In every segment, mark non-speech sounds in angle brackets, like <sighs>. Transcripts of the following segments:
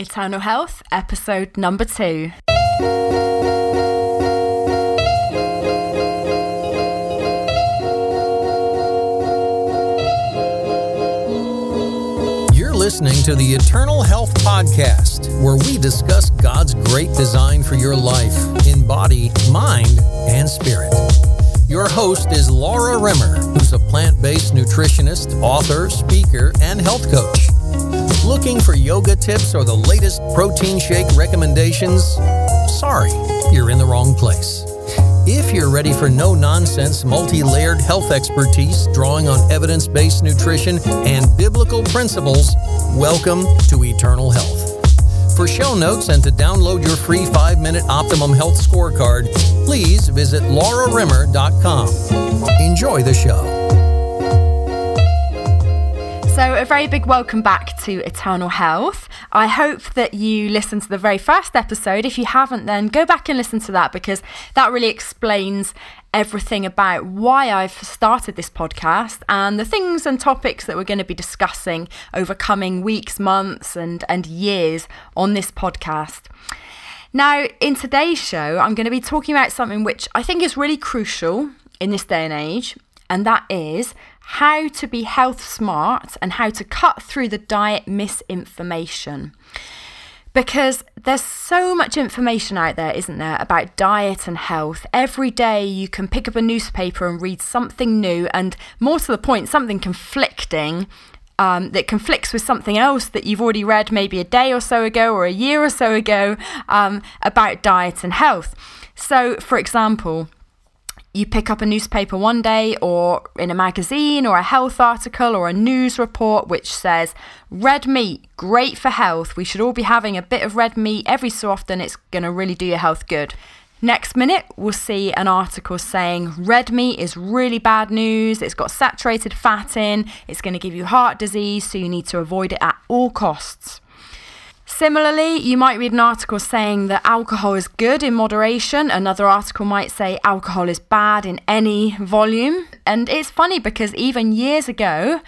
Eternal Health, episode number two. You're listening to the Eternal Health Podcast, where we discuss God's great design for your life in body, mind, and spirit. Your host is Laura Rimmer, who's a plant based nutritionist, author, speaker, and health coach. Looking for yoga tips or the latest protein shake recommendations? Sorry, you're in the wrong place. If you're ready for no nonsense, multi layered health expertise, drawing on evidence based nutrition and biblical principles, welcome to Eternal Health. For show notes and to download your free 5 minute Optimum Health Scorecard, please visit laurarimmer.com. Enjoy the show. So, a very big welcome back to Eternal Health. I hope that you listened to the very first episode. If you haven't, then go back and listen to that because that really explains everything about why I've started this podcast and the things and topics that we're going to be discussing over coming weeks, months, and, and years on this podcast. Now, in today's show, I'm going to be talking about something which I think is really crucial in this day and age, and that is how to be health smart and how to cut through the diet misinformation. Because there's so much information out there, isn't there, about diet and health. Every day you can pick up a newspaper and read something new, and more to the point, something conflicting um, that conflicts with something else that you've already read maybe a day or so ago or a year or so ago um, about diet and health. So, for example, you pick up a newspaper one day or in a magazine or a health article or a news report which says red meat great for health. We should all be having a bit of red meat every so often. It's going to really do your health good. Next minute, we'll see an article saying red meat is really bad news, it's got saturated fat in, it's going to give you heart disease, so you need to avoid it at all costs. Similarly, you might read an article saying that alcohol is good in moderation. Another article might say alcohol is bad in any volume. And it's funny because even years ago,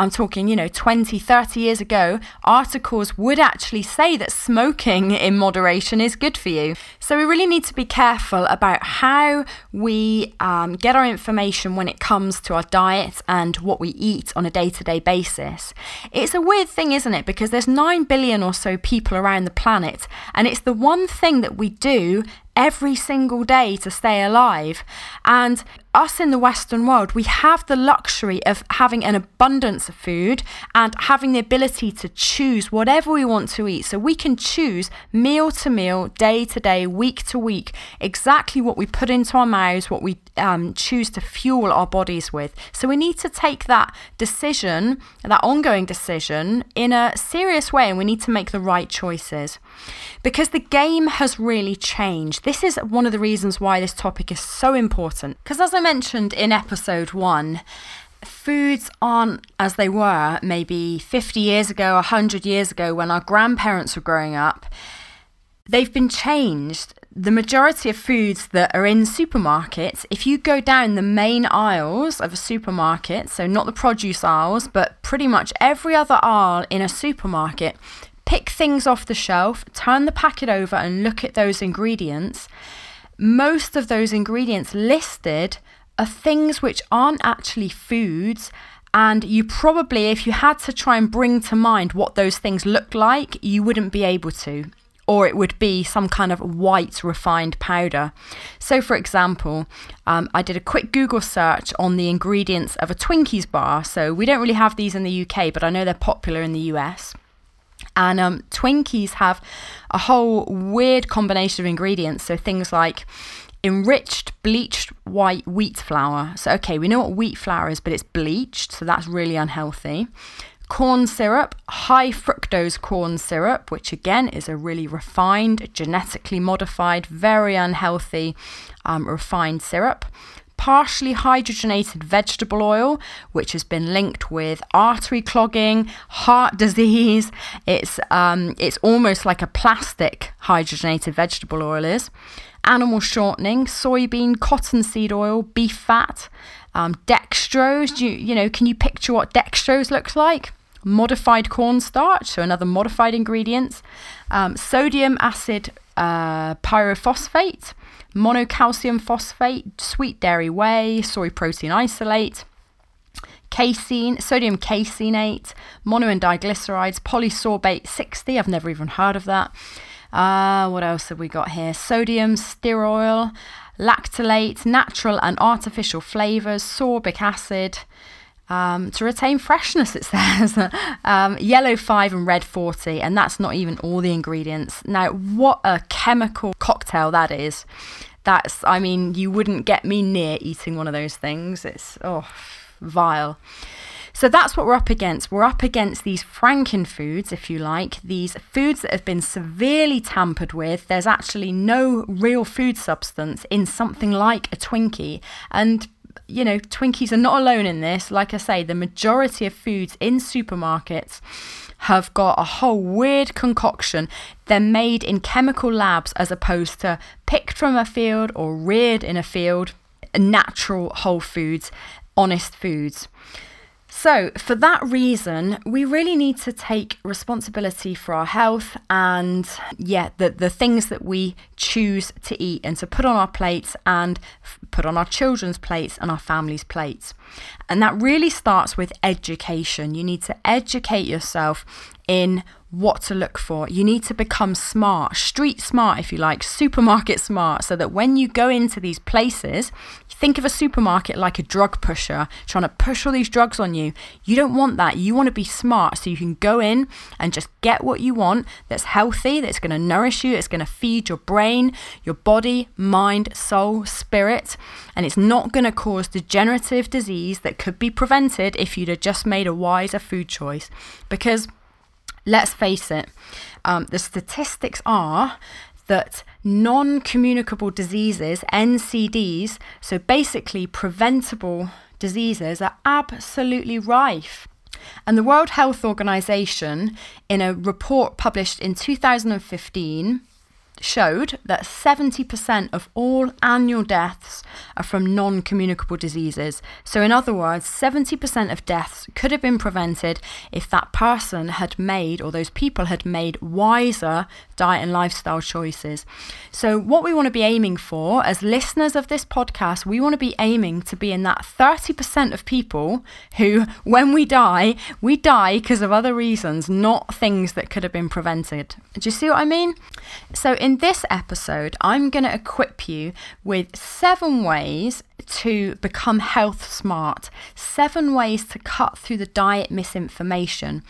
I'm talking, you know, 20, 30 years ago, articles would actually say that smoking in moderation is good for you. So we really need to be careful about how we um, get our information when it comes to our diet and what we eat on a day to day basis. It's a weird thing, isn't it? Because there's 9 billion or so people around the planet, and it's the one thing that we do every single day to stay alive. And us in the Western world, we have the luxury of having an abundance of food and having the ability to choose whatever we want to eat. So we can choose meal to meal, day to day, week to week, exactly what we put into our mouths, what we um, choose to fuel our bodies with. So we need to take that decision, that ongoing decision, in a serious way, and we need to make the right choices because the game has really changed. This is one of the reasons why this topic is so important. Because as I mentioned in episode one, foods aren't as they were maybe 50 years ago, 100 years ago when our grandparents were growing up. They've been changed. The majority of foods that are in supermarkets, if you go down the main aisles of a supermarket, so not the produce aisles, but pretty much every other aisle in a supermarket, pick things off the shelf, turn the packet over, and look at those ingredients, most of those ingredients listed are things which aren't actually foods. And you probably, if you had to try and bring to mind what those things look like, you wouldn't be able to. Or it would be some kind of white refined powder. So, for example, um, I did a quick Google search on the ingredients of a Twinkies bar. So, we don't really have these in the UK, but I know they're popular in the US. And um, Twinkies have a whole weird combination of ingredients. So things like enriched bleached white wheat flour. So, okay, we know what wheat flour is, but it's bleached. So that's really unhealthy. Corn syrup, high fructose corn syrup, which again is a really refined, genetically modified, very unhealthy um, refined syrup partially hydrogenated vegetable oil, which has been linked with artery clogging, heart <laughs> disease. It's um, it's almost like a plastic hydrogenated vegetable oil is. Animal shortening, soybean, cottonseed oil, beef fat, um, dextrose. You, you know? Can you picture what dextrose looks like? Modified cornstarch, so another modified ingredient, um, sodium acid uh, pyrophosphate, monocalcium phosphate, sweet dairy whey, soy protein isolate, casein, sodium caseinate, mono and diglycerides, polysorbate 60. I've never even heard of that. Uh, what else have we got here? Sodium stearoyl, lactylate, natural and artificial flavors, sorbic acid. Um, to retain freshness, it says <laughs> um, yellow 5 and red 40, and that's not even all the ingredients. Now, what a chemical cocktail that is! That's, I mean, you wouldn't get me near eating one of those things. It's, oh, vile. So that's what we're up against. We're up against these Franken foods, if you like, these foods that have been severely tampered with. There's actually no real food substance in something like a Twinkie. And you know, Twinkies are not alone in this. Like I say, the majority of foods in supermarkets have got a whole weird concoction. They're made in chemical labs as opposed to picked from a field or reared in a field, natural whole foods, honest foods. So, for that reason, we really need to take responsibility for our health and, yeah, the, the things that we choose to eat and to put on our plates and f- put on our children's plates and our family's plates. And that really starts with education. You need to educate yourself in what to look for. You need to become smart, street smart, if you like, supermarket smart, so that when you go into these places, think of a supermarket like a drug pusher trying to push all these drugs on you. You don't want that. You want to be smart so you can go in and just get what you want that's healthy, that's going to nourish you, it's going to feed your brain, your body, mind, soul, spirit, and it's not going to cause degenerative disease that could be prevented if you'd have just made a wiser food choice. Because let's face it, um, the statistics are that non communicable diseases, NCDs, so basically preventable diseases, are absolutely rife. And the World Health Organization, in a report published in 2015, showed that 70% of all annual deaths are from non communicable diseases. So, in other words, 70% of deaths could have been prevented if that person had made, or those people had made, wiser diet and lifestyle choices. So, what we want to be aiming for as listeners of this podcast, we want to be aiming to be in that 30% of people who, when we die, we die because of other reasons, not things that could have been prevented. Do you see what I mean? So, in this episode, I'm going to equip you with seven ways to become health smart, seven ways to cut through the diet misinformation.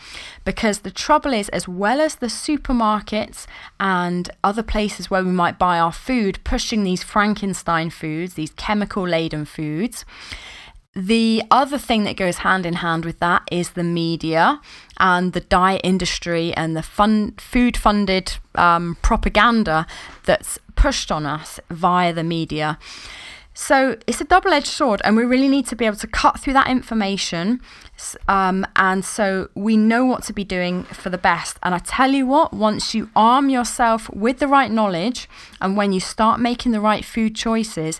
Because the trouble is, as well as the supermarkets and other places where we might buy our food pushing these Frankenstein foods, these chemical laden foods, the other thing that goes hand in hand with that is the media and the diet industry and the fun, food funded um, propaganda that's pushed on us via the media. So it's a double edged sword, and we really need to be able to cut through that information. Um, and so we know what to be doing for the best. And I tell you what, once you arm yourself with the right knowledge, and when you start making the right food choices,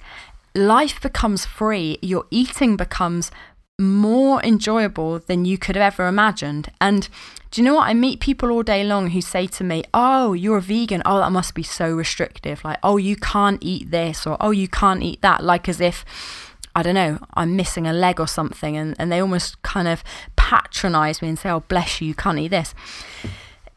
life becomes free, your eating becomes more enjoyable than you could have ever imagined. And do you know what? I meet people all day long who say to me, Oh, you're a vegan. Oh, that must be so restrictive. Like, oh, you can't eat this, or oh, you can't eat that. Like, as if, I don't know, I'm missing a leg or something. And, and they almost kind of patronize me and say, Oh, bless you, you can't eat this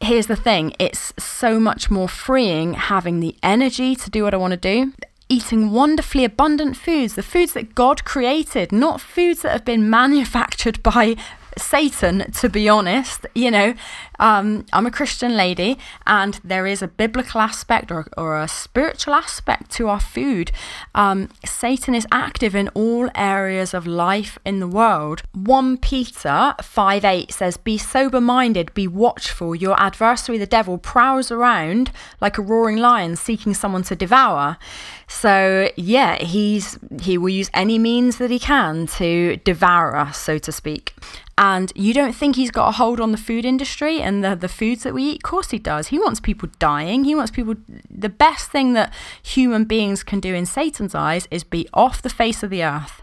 here's the thing it's so much more freeing having the energy to do what I want to do eating wonderfully abundant foods, the foods that God created, not foods that have been <laughs> manufactured by Satan, to be honest. You know, um, I'm a Christian lady, and there is a biblical aspect or, or a spiritual aspect to our food. Um, Satan is active in all areas of life in the world. 1 Peter 5 8 says, Be sober minded, be watchful. Your adversary, the devil, prowls around like a roaring lion seeking someone to devour. So, yeah, he's he will use any means that he can to devour us, so to speak. And you don't think he's got a hold on the food industry and the, the foods that we eat? Of course he does. He wants people dying. He wants people. The best thing that human beings can do in Satan's eyes is be off the face of the earth.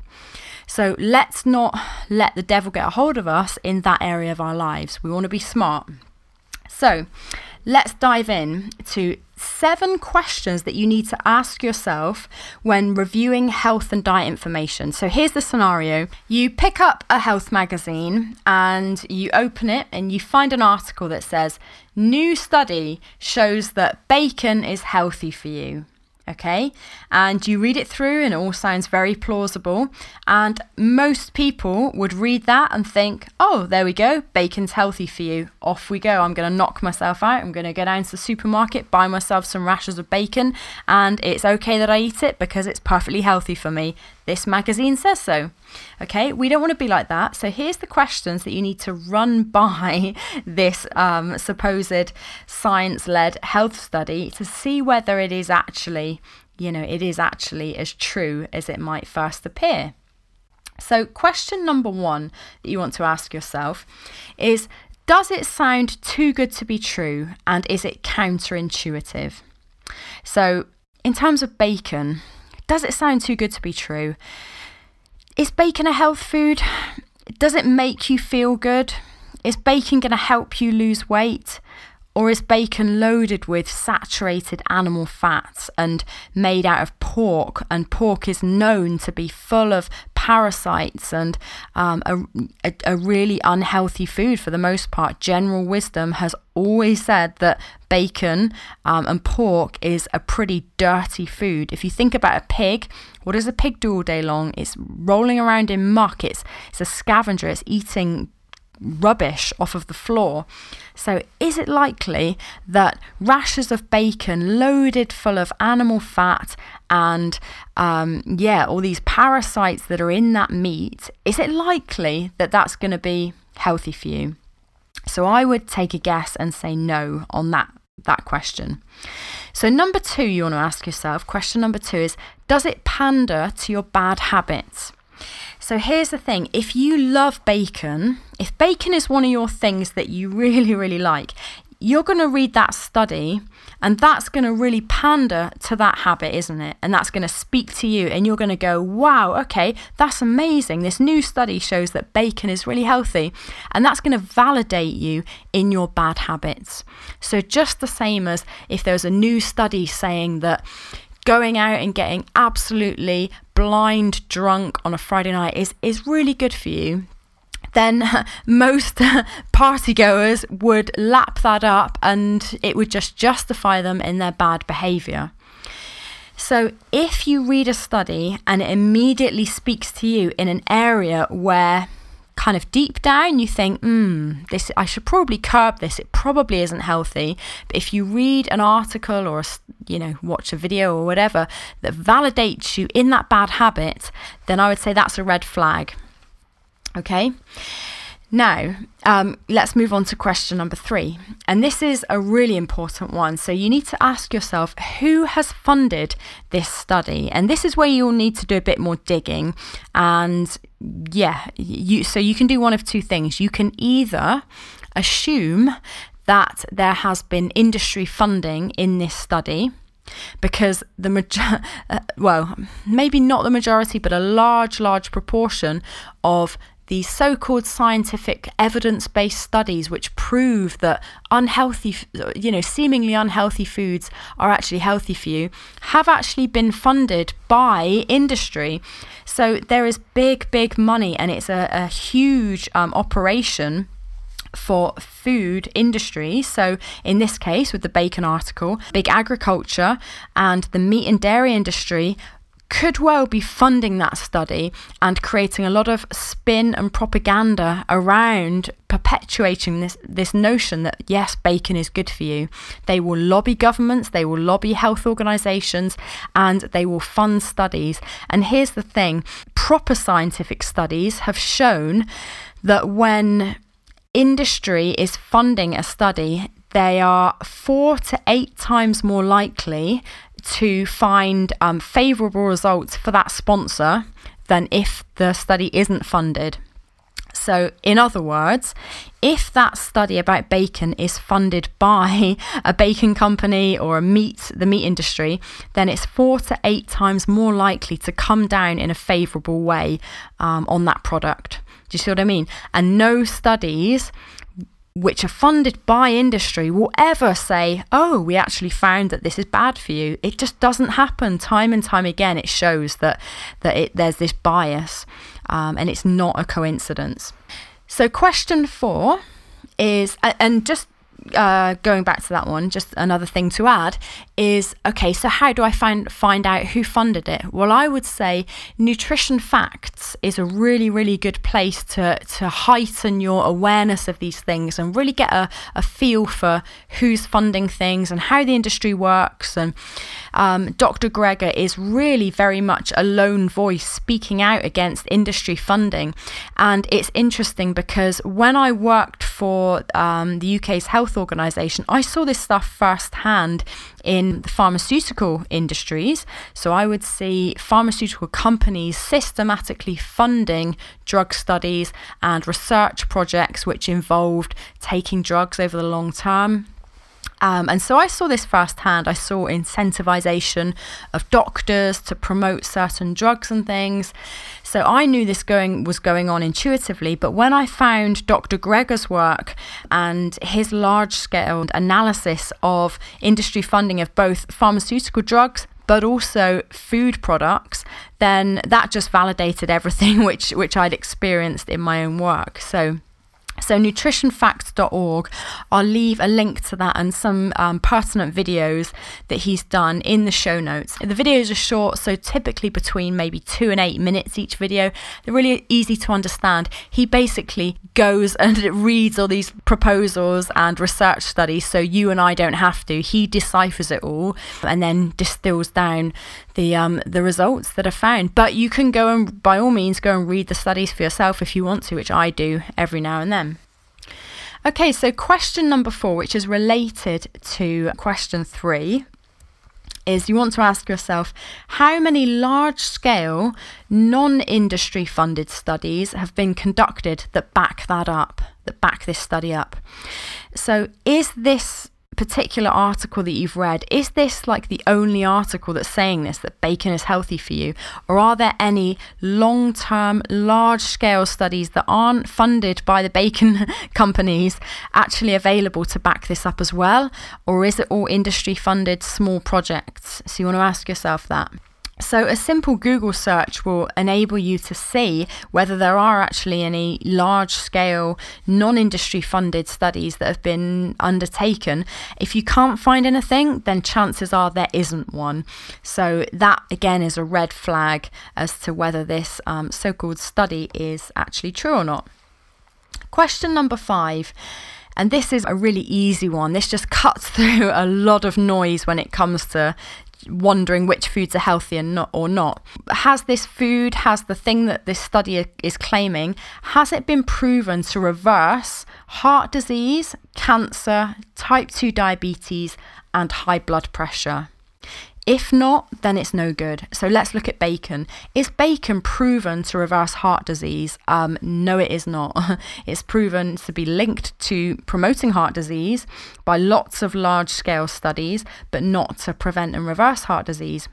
So let's not let the devil get a hold of us in that area of our lives. We want to be smart. So let's dive in to seven questions that you need to ask yourself when reviewing health and diet information. So here's the scenario you pick up a health magazine and you open it and you find an article that says, New study shows that bacon is healthy for you okay? And you read it through and it all sounds very plausible. And most people would read that and think, oh, there we go, bacon's healthy for you. Off we go. I'm going to knock myself out. I'm going to go down to the supermarket, buy myself some rashers of bacon, and it's okay that I eat it because it's perfectly healthy for me. This magazine says so. Okay, we don't want to be like that. So here's the questions that you need to run <laughs> by this um, supposed science led health study to see whether it is actually, you know, it is actually as true as it might first appear. So, question number one that you want to ask yourself is Does it sound too good to be true and is it counterintuitive? So, in terms of bacon, does it sound too good to be true? Is bacon a health food? Does it make you feel good? Is bacon going to help you lose weight? Or is bacon loaded with saturated animal fats and made out of pork? And pork is known to be full of parasites and um, a, a, a really unhealthy food for the most part. General wisdom has always said that bacon um, and pork is a pretty dirty food. If you think about a pig, what does a pig do all day long? It's rolling around in muck, it's, it's a scavenger, it's eating rubbish off of the floor. So, is it likely that rashers of bacon loaded full of animal fat and, um, yeah, all these parasites that are in that meat, is it likely that that's going to be healthy for you? So, I would take a guess and say no on that, that question. So, number two, you want to ask yourself question number two is Does it pander to your bad habits? So here's the thing if you love bacon, if bacon is one of your things that you <laughs> really, really like, you're going to read that study and that's going to really pander to that habit, isn't it? And that's going to speak to you and you're going to go, wow, okay, that's amazing. This new study shows that bacon is really healthy. And that's going to validate you in your bad habits. So, just the same as if there's a new study saying that going out and getting absolutely blind drunk on a Friday night is, is really good for you, then <laughs> most <laughs> party goers would lap that up and it would just justify them in their bad behavior. So, if you read a study and it immediately speaks to you in an area where kind of deep down you think, hmm, this I should probably curb this. It probably isn't healthy. But if you read an article or you know watch a video or whatever that validates you in that bad habit, then I would say that's a red flag. Okay. Now, um, let's move on to question number three. And this is a really important one. So, you need to ask yourself who has funded this study? And this is where you'll need to do a bit more digging. And yeah, you, so you can do one of two things. You can either assume that there has been industry funding in this study because the major <laughs> uh, well maybe not the majority but a large large proportion of these so called scientific evidence based studies which prove that unhealthy, you know, seemingly unhealthy foods are actually healthy for you have actually been funded by industry. So there is big, big money and it's a, a huge um, operation for food industry. So, in this case, with the bacon article, big agriculture and the meat and dairy industry could well be funding that study and creating a lot of spin and propaganda around perpetuating this this notion that yes bacon is good for you. They will lobby governments they will lobby health organizations and they will fund studies. And here's the thing proper scientific studies have shown that when industry is funding a study they are four to eight times more likely to find um, favourable results for that sponsor than if the study isn't funded. So, in other words, if that study about bacon is funded <laughs> by a bacon company or a meat, the meat industry, then it's four to eight times more likely to come down in a favourable way um, on that product. Do you see what I mean? And no studies which are funded by industry will ever say, oh, we actually found that this is bad for you. It just doesn't happen. Time and time again, it shows that, that it, there's this bias um, and it's not a coincidence. So, question four is, and just uh, going back to that one, just another thing to add is okay. So how do I find find out who funded it? Well, I would say Nutrition Facts is a really really good place to to heighten your awareness of these things and really get a, a feel for who's funding things and how the industry works. And um, Dr. Greger is really very much a lone voice speaking out against industry funding, and it's interesting because when I worked for um, the UK's health Organization, I saw this stuff firsthand in the pharmaceutical industries. So I would see pharmaceutical companies systematically funding drug studies and research projects which involved taking drugs over the long term. Um, and so I saw this firsthand. I saw incentivization of doctors to promote certain drugs and things. So I knew this going was going on intuitively, but when I found Dr. Greger's work and his large-scale analysis of industry funding of both pharmaceutical drugs but also food products, then that just validated everything <laughs> which which I'd experienced in my own work. So so, nutritionfacts.org, I'll leave a link to that and some um, pertinent videos that he's done in the show notes. The videos are short, so typically between maybe two and eight minutes each video. They're really easy to understand. He basically goes <laughs> and reads all these proposals and research studies, so you and I don't have to. He deciphers it all and then distills down the um, the results that are found. But you can go and by all means go and read the studies for yourself if you want to, which I do every now and then. Okay, so question number four, which is related to question three, is you want to ask yourself how many large scale non industry funded studies have been conducted that back that up, that back this study up. So, is this particular article that you've read, is this like the only article that's saying this, that bacon is healthy for you? Or are there any long term, large scale studies that aren't funded by the bacon <laughs> companies actually available to back this up as well? Or is it all industry funded small projects? So you want to ask yourself that. So, a simple Google search will enable you to see whether there are actually any large scale, non industry funded studies that have been undertaken. If you can't find anything, then chances are there isn't one. So, that again is a red flag as to whether this um, so called study is actually true or not. Question number five. And this is a really easy one. This just cuts <laughs> through a lot of noise when it comes to wondering which foods are healthy and not or not. Has this food, has the thing that this study is claiming, has it been proven to reverse heart disease, cancer, type 2 diabetes, and high blood pressure? If not, then it's no good. So let's look at bacon. Is bacon proven to reverse heart disease? Um, no, it is not. <laughs> it's proven to be linked to promoting heart disease by lots of large scale studies, but not to prevent and reverse heart disease.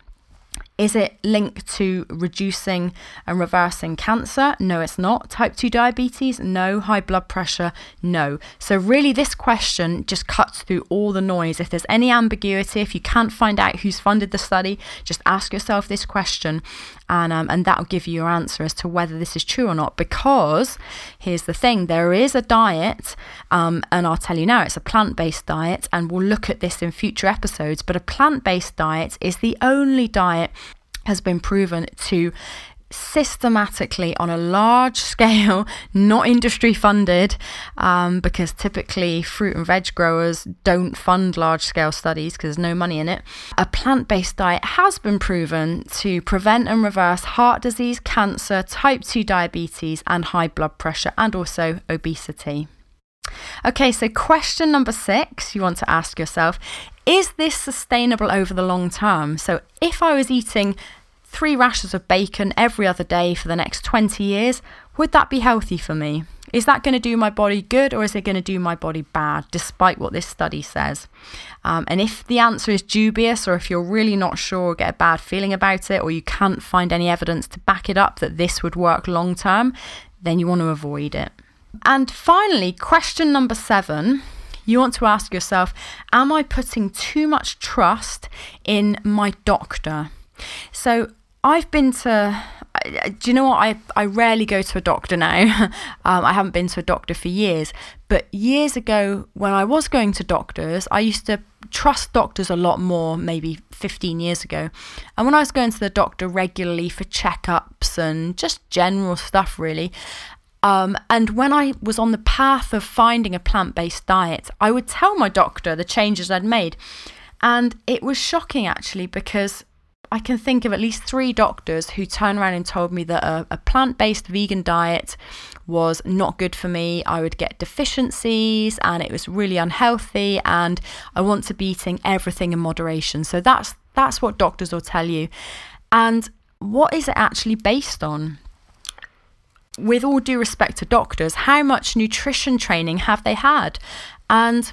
Is it linked to reducing and reversing cancer? No, it's not. Type 2 diabetes? No. High blood pressure? No. So, really, this question just cuts through all the noise. If there's any ambiguity, if you can't find out who's funded the study, just ask yourself this question, and, um, and that'll give you your answer as to whether this is true or not. Because here's the thing there is a diet, um, and I'll tell you now, it's a plant based diet, and we'll look at this in future episodes. But a plant based diet is the only diet has been proven to systematically on a large <laughs> scale, not industry funded, um, because typically fruit and veg growers don't fund large scale studies because there's no money in it. A plant based diet has been proven to prevent and reverse heart disease, cancer, type 2 diabetes, and high blood pressure, and also obesity. Okay, so question number six you want to ask yourself is this sustainable over the long term? So, if I was eating three rashers of bacon every other day for the next 20 years, would that be healthy for me? Is that going to do my body good or is it going to do my body bad, despite what this study says? Um, and if the answer is dubious, or if you're really not sure, get a bad feeling about it, or you can't find any evidence to back it up that this would work long term, then you want to avoid it. And finally, question number seven you want to ask yourself Am I putting too much trust in my doctor? So I've been to do you know what? I, I rarely go to a doctor now. <laughs> um, I haven't been to a doctor for years. But years ago, when I was going to doctors, I used to trust doctors a lot more, maybe 15 years ago. And when I was going to the doctor regularly for checkups and just general stuff, really, um, and when I was on the path of finding a plant based diet, I would tell my doctor the changes I'd made. And it was shocking actually because I can think of at least three doctors who turned around and told me that a, a plant based vegan diet was not good for me. I would get deficiencies and it was really unhealthy and I want to be eating everything in moderation. So that's that's what doctors will tell you. And what is it actually based on? With all due respect to doctors, how much nutrition training have they had? And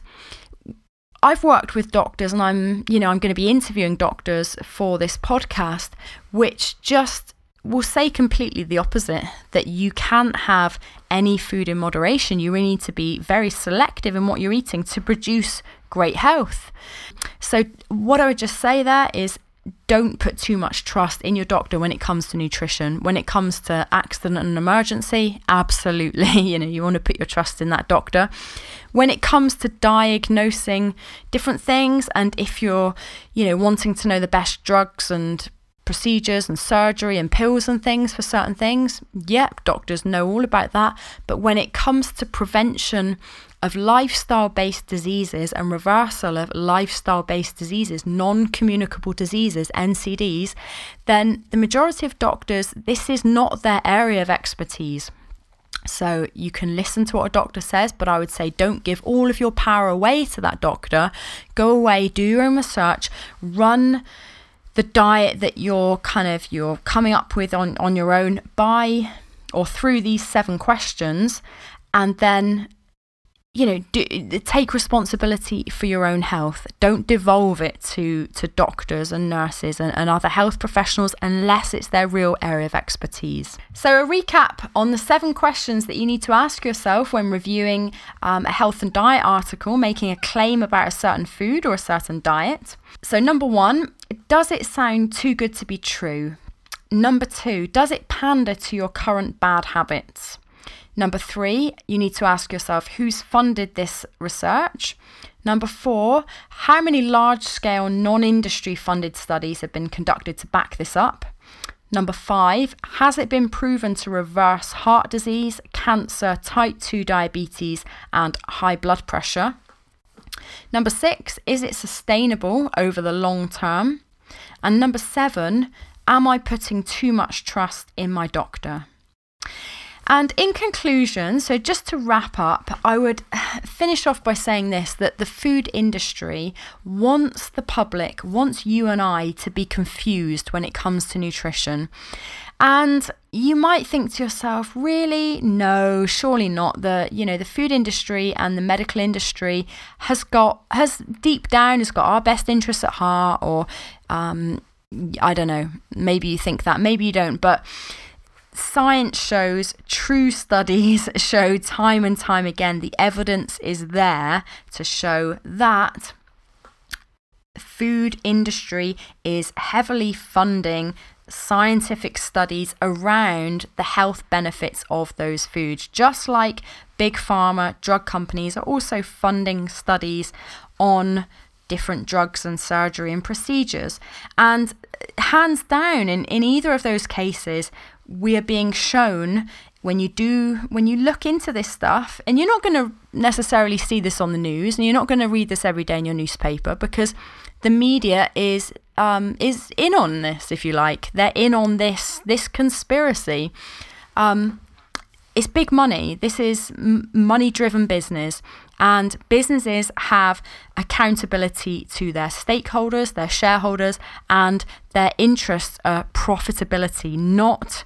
I've worked with doctors and I'm, you know, I'm going to be interviewing doctors for this podcast, which just will say completely the opposite that you can't have any food in moderation. You really need to be very selective in what you're eating to produce great health. So, what I would just say there is don't put too much trust in your doctor when it comes to nutrition. When it comes to accident and emergency, absolutely, <laughs> you know, you want to put your trust in that doctor. When it comes to diagnosing different things and if you're, you know, wanting to know the best drugs and procedures and surgery and pills and things for certain things, yep, doctors know all about that, but when it comes to prevention of lifestyle based diseases and reversal of lifestyle based diseases, non communicable diseases, NCDs, then the majority of doctors, this is not their area of expertise. So you can listen to what a doctor says, but I would say don't give all of your power away to that doctor. Go away, do your own research, run the diet that you're kind of you're coming up with on, on your own by or through these seven questions and then you know do, take responsibility for your own health. Don't devolve it to to doctors and nurses and, and other health professionals unless it's their real area of expertise. So a recap on the seven questions that you need to ask yourself when reviewing um, a health and diet article making a claim about a certain food or a certain diet. So number one does it sound too good to be true? Number two does it pander to your current bad habits Number three, you need to ask yourself who's funded this research. Number four, how many large scale non industry funded studies have been conducted to back this up? Number five, has it been proven to reverse heart disease, cancer, type 2 diabetes, and high blood pressure? Number six, is it sustainable over the long term? And number seven, am I putting too much trust in my doctor? And in conclusion, so just to wrap up, I would finish off by saying this that the food industry wants the public, wants you and I to be confused when it comes to nutrition. And you might think to yourself, really? No, surely not. The you know, the food industry and the medical industry has got has deep down has got our best interests at heart, or um, I don't know, maybe you think that, maybe you don't, but science shows, true studies <laughs> show time and time again, the evidence is there to show that food industry is heavily funding scientific studies around the health benefits of those foods. Just like big pharma drug companies are also funding studies on different drugs and surgery and procedures. And hands down in, in either of those cases we are being shown when you do when you look into this stuff and you're not going to necessarily see this on the news and you're not going to read this every day in your newspaper because the media is um, is in on this if you like. They're in on this this conspiracy. Um, it's big money. This is m- money driven business and businesses have accountability to their stakeholders their shareholders and their interests are profitability not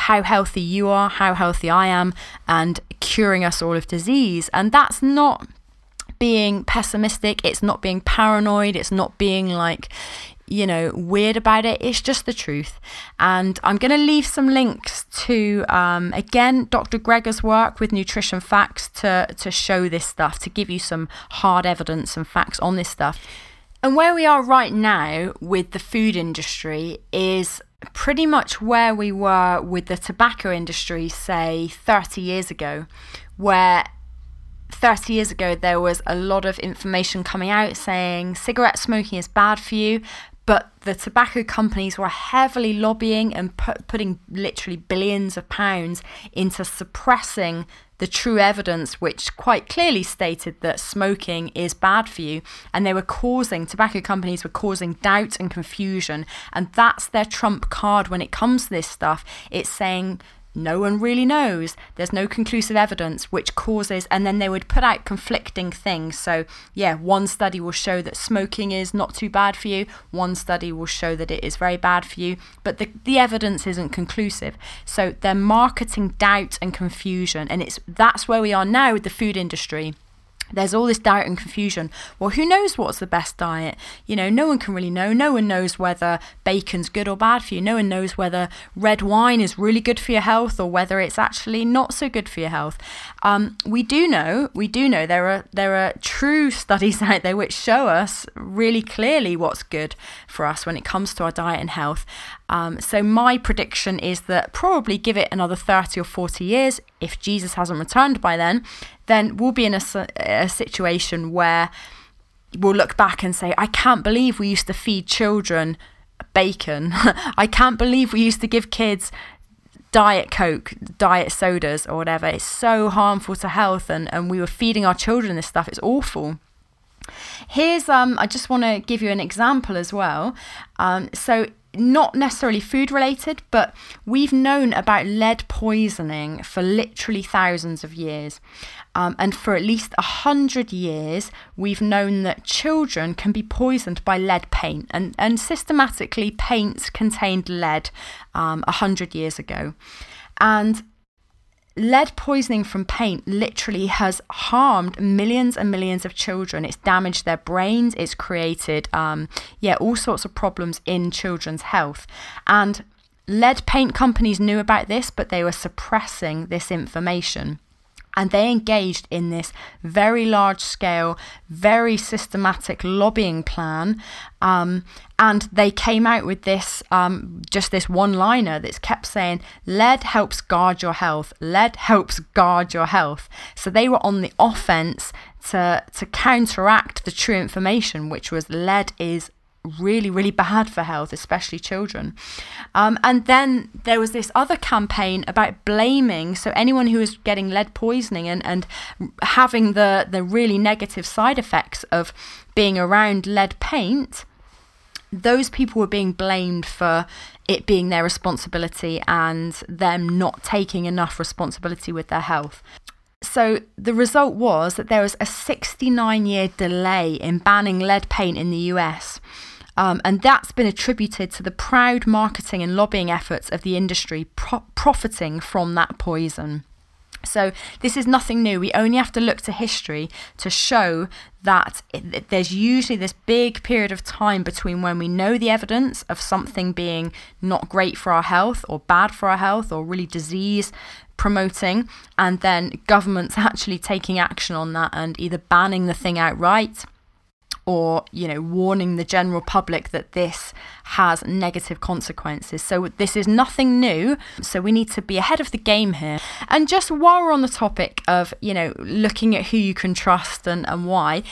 how healthy you are, how healthy I am, and curing us all of disease. And that's not being pessimistic, it's not being paranoid, it's not being like, you know, weird about it. It's just the truth. And I'm going to leave some links to, um, again, Dr. Greger's work with Nutrition Facts to, to show this stuff, to give you some hard evidence and facts on this stuff. And where we are right now with the food industry is pretty much where we were with the tobacco industry, say 30 years ago, where 30 years ago there was a lot of information coming out saying cigarette smoking is bad for you, but the tobacco companies were heavily lobbying and put, putting literally billions of pounds into suppressing the true evidence, which quite clearly stated that smoking is bad for you. And they were causing, tobacco companies were causing doubt and confusion. And that's their trump card when it comes to this stuff. It's saying no one really knows. There's no conclusive evidence which causes, and then they would put out conflicting things. So, yeah, one study will show that smoking is not too bad for you, one study will show that it is very bad for you, but the, the evidence isn't conclusive. So, they're marketing doubt and confusion, and it's that's where we are now with the food industry there's all this doubt and confusion. Well, who knows what's the best diet? You know, no one can really know. No one knows whether bacon's good or bad for you. No one knows whether red wine is really good for your health or whether it's actually not so good for your health. Um, we do know, we do know there are there are true <laughs> studies out there which show us really clearly what's good for us when it comes to our diet and health. Um, so my prediction is that probably give it another 30 or 40 years, if Jesus hasn't returned by then, then we'll be in a, a situation where we'll look back and say, I can't believe we used to feed children bacon. <laughs> I can't believe we used to give kids diet coke diet sodas or whatever. It's so harmful to health and, and we were feeding our children this stuff. It's awful. Here's um i just want to give you an example as well. Um so not necessarily food related, but we've known about lead poisoning for literally thousands of years. Um, and for at least a hundred years, we've known that children can be poisoned by lead paint, and, and systematically, paints contained lead um, a hundred years ago. And lead poisoning from paint literally has harmed millions and millions of children. It's damaged their brains. It's created, um, yeah, all sorts of problems in children's health. And lead paint companies knew about this, but they were suppressing this information and they engaged in this very large scale, very systematic lobbying plan. Um, and they came out with this, um, just this one liner that's kept saying, lead helps guard your health, lead helps guard your health. So they were on the offense to, to counteract the true information, which was lead is really, really bad for health, especially children. Um, and then there was this other campaign about blaming, so anyone who was getting lead poisoning and, and having the, the really negative side effects of being around lead paint, those people were being blamed for it being their responsibility and them not taking enough responsibility with their health. So the result was that there was a 69 year delay in banning lead paint in the US. Um, and that's been attributed to the proud marketing and lobbying efforts of the industry pro- profiting from that poison. So, this is nothing new. We only have to look to history to show that it, there's usually this big period of time between when we know the evidence of something being not great for our health or bad for our health or really disease promoting, and then governments <laughs> actually taking action on that and either banning the thing outright or you know warning the general public that this has negative consequences so this is nothing new so we need to be ahead of the game here and just while we're on the topic of you know looking at who you can trust and, and why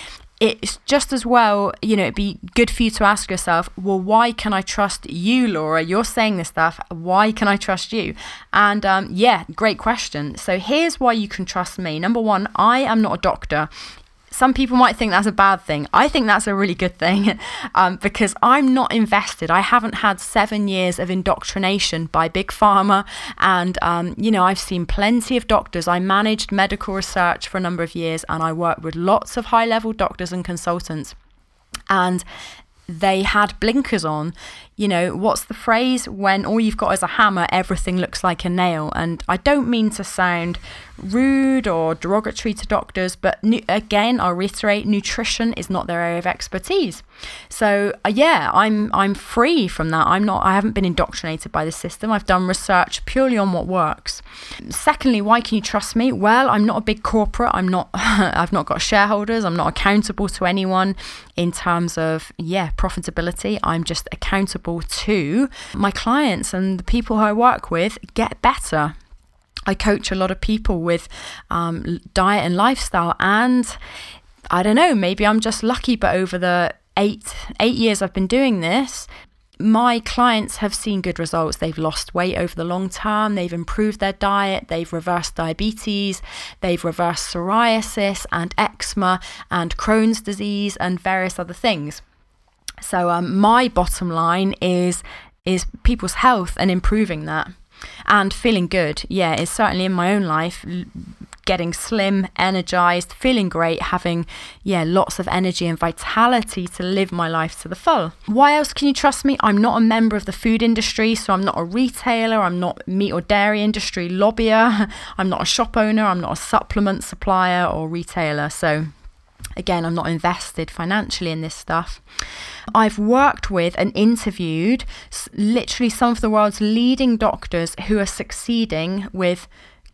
it's just as well, you know, it'd be good for you to ask yourself, well, why can I trust you, Laura? You're saying this stuff. Why can I trust you? And um, yeah, great question. So here's why you can trust me. Number one, I am not a doctor some people might think that's a bad thing. I think that's a really good thing <laughs> um, because I'm not invested. I haven't had seven years of indoctrination by Big Pharma. And, um, you know, I've seen plenty of doctors. I managed medical research for a number of years and I worked with lots of high level doctors and consultants. And they had blinkers on. You know, what's the phrase? When all you've got is a hammer, everything looks like a nail. And I don't mean to sound rude or derogatory to doctors, but nu- again, I'll reiterate, nutrition is not their area of expertise. So uh, yeah, I'm I'm free from that. I'm not. I haven't been indoctrinated by the system. I've done research purely on what works. Secondly, why can you trust me? Well, I'm not a big corporate. I'm not. <laughs> I've not got shareholders. I'm not accountable to anyone in terms of yeah profitability. I'm just accountable to my clients and the people I work with get better. I coach a lot of people with um, diet and lifestyle, and I don't know, maybe I'm just lucky, but over the eight eight years I've been doing this, my clients have seen good results. They've lost weight over the long term, they've improved their diet, they've reversed diabetes, they've reversed psoriasis and eczema and Crohn's disease and various other things. So um, my bottom line is is people's health and improving that and feeling good. Yeah, it's certainly in my own life getting slim, energized, feeling great, having yeah, lots of energy and vitality to live my life to the full. Why else can you trust me? I'm not a member of the food industry, so I'm not a retailer, I'm not meat or dairy industry lobbyer, <laughs> I'm not a shop owner, I'm not a supplement supplier or retailer. So again, I'm not invested financially in this stuff. I've worked with and interviewed literally some of the world's leading doctors who are succeeding with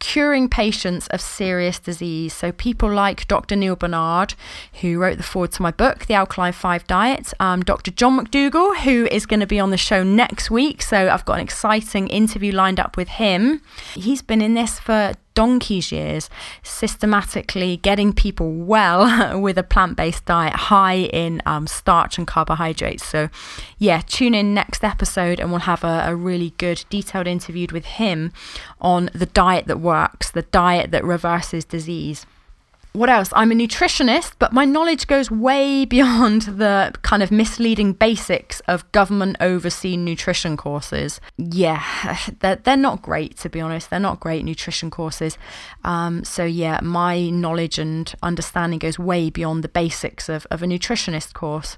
curing patients of serious disease. So, people like Dr. Neal Barnard, who wrote the foreword to my book, The Alkaline 5 Diet, um, Dr. John McDougall, who is going to be on the show next week. So, I've got an exciting interview lined up with him. He's been in this for donkey's years systematically getting people well <laughs> with a plant based diet high in um, starch and carbohydrates. So, yeah, tune in next episode and we'll have a, a really good detailed interview with him on the diet that works, the diet that reverses disease what else? I'm a nutritionist, but my knowledge goes way <laughs> beyond the kind of misleading basics of government overseen nutrition courses. Yeah, <sighs> they're, they're not great, to be honest. They're not great nutrition courses. Um, so, yeah, my knowledge and understanding goes way beyond the basics of, of a nutritionist course.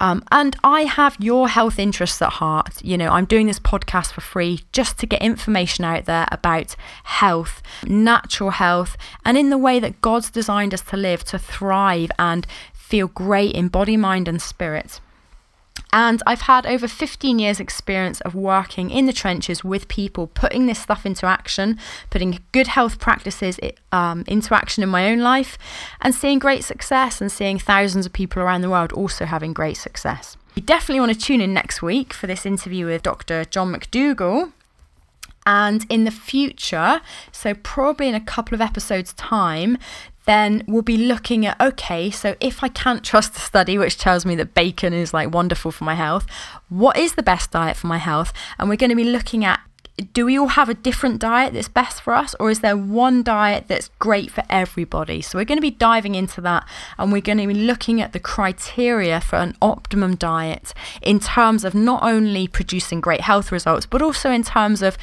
Um, and I have your health interests at heart. You know, I'm doing this podcast for free just to get information out there about health, natural health, and in the way that God's designed us to live, to thrive and feel great in body, mind, and spirit. And I've had over 15 years' experience of working in the trenches with people, putting this stuff into action, putting good health practices um, into action in my own life, and seeing great success and seeing thousands of people around the world also having great success. You definitely want to tune in next week for this interview with Dr. John McDougall. And in the future, so probably in a couple of episodes' time, then we'll be looking at okay, so if I can't trust the study, which tells me that bacon is like wonderful for my health, what is the best diet for my health? And we're going to be looking at do we all have a different diet that's best for us, or is there one diet that's great for everybody? So, we're going to be diving into that and we're going to be looking at the criteria for an optimum diet in terms of not only producing great health results, but also in terms of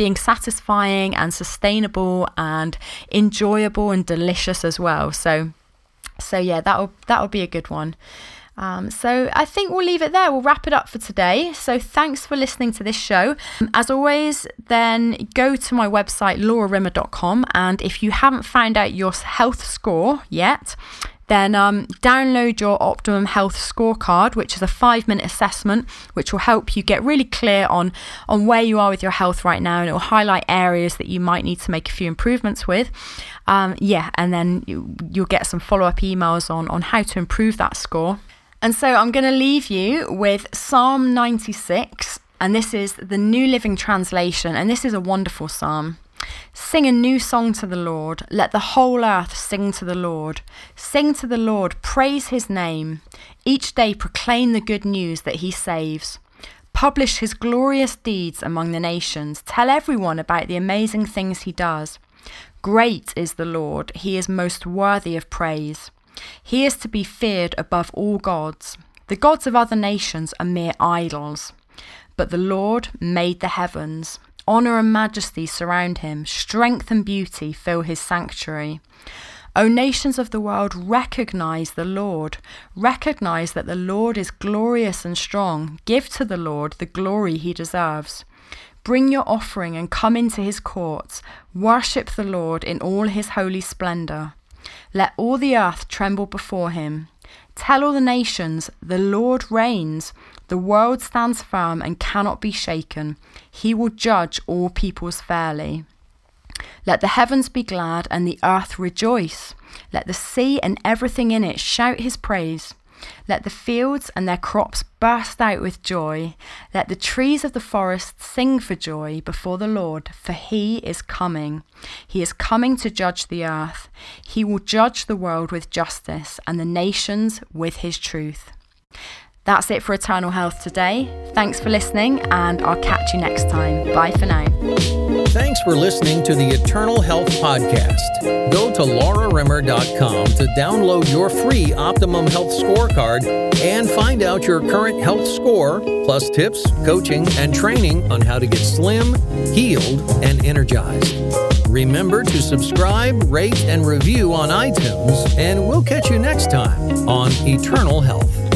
being satisfying and sustainable and enjoyable and delicious as well. So, so yeah, that'll that'll be a good one. Um, so I think we'll leave it there. We'll wrap it up for today. So thanks for listening to this show. As always, then go to my website, laurarimmer.com. And if you haven't found out your health score yet, then um, download your Optimum Health Scorecard, which is a five minute assessment, which will help you get really clear on, on where you are with your health right now. And it will highlight areas that you might need to make a few improvements with. Um, yeah, and then you, you'll get some follow up emails on, on how to improve that score. And so I'm going to leave you with Psalm 96, and this is the New Living Translation, and this is a wonderful psalm. Sing a new song to the Lord. Let the whole earth sing to the Lord. Sing to the Lord, praise his name. Each day proclaim the good news that he saves. Publish his glorious deeds among the nations. Tell everyone about the amazing things he does. Great is the Lord, he is most worthy of praise. He is to be feared above all gods. The gods of other nations are mere idols. But the Lord made the heavens. Honour and majesty surround him, strength and beauty fill his sanctuary. O nations of the world, recognize the Lord. Recognize that the Lord is glorious and strong. Give to the Lord the glory he deserves. Bring your offering and come into his courts. Worship the Lord in all his holy splendor. Let all the earth tremble before him. Tell all the nations, the Lord reigns. The world stands firm and cannot be shaken. He will judge all peoples fairly. Let the heavens be glad and the earth rejoice. Let the sea and everything in it shout his praise. Let the fields and their crops burst out with joy. Let the trees of the forest sing for joy before the Lord, for he is coming. He is coming to judge the earth. He will judge the world with justice and the nations with his truth. That's it for Eternal Health today. Thanks for listening, and I'll catch you next time. Bye for now. Thanks for listening to the Eternal Health Podcast. Go to laurarimmer.com to download your free Optimum Health Scorecard and find out your current health score, plus tips, coaching, and training on how to get slim, healed, and energized. Remember to subscribe, rate, and review on iTunes, and we'll catch you next time on Eternal Health.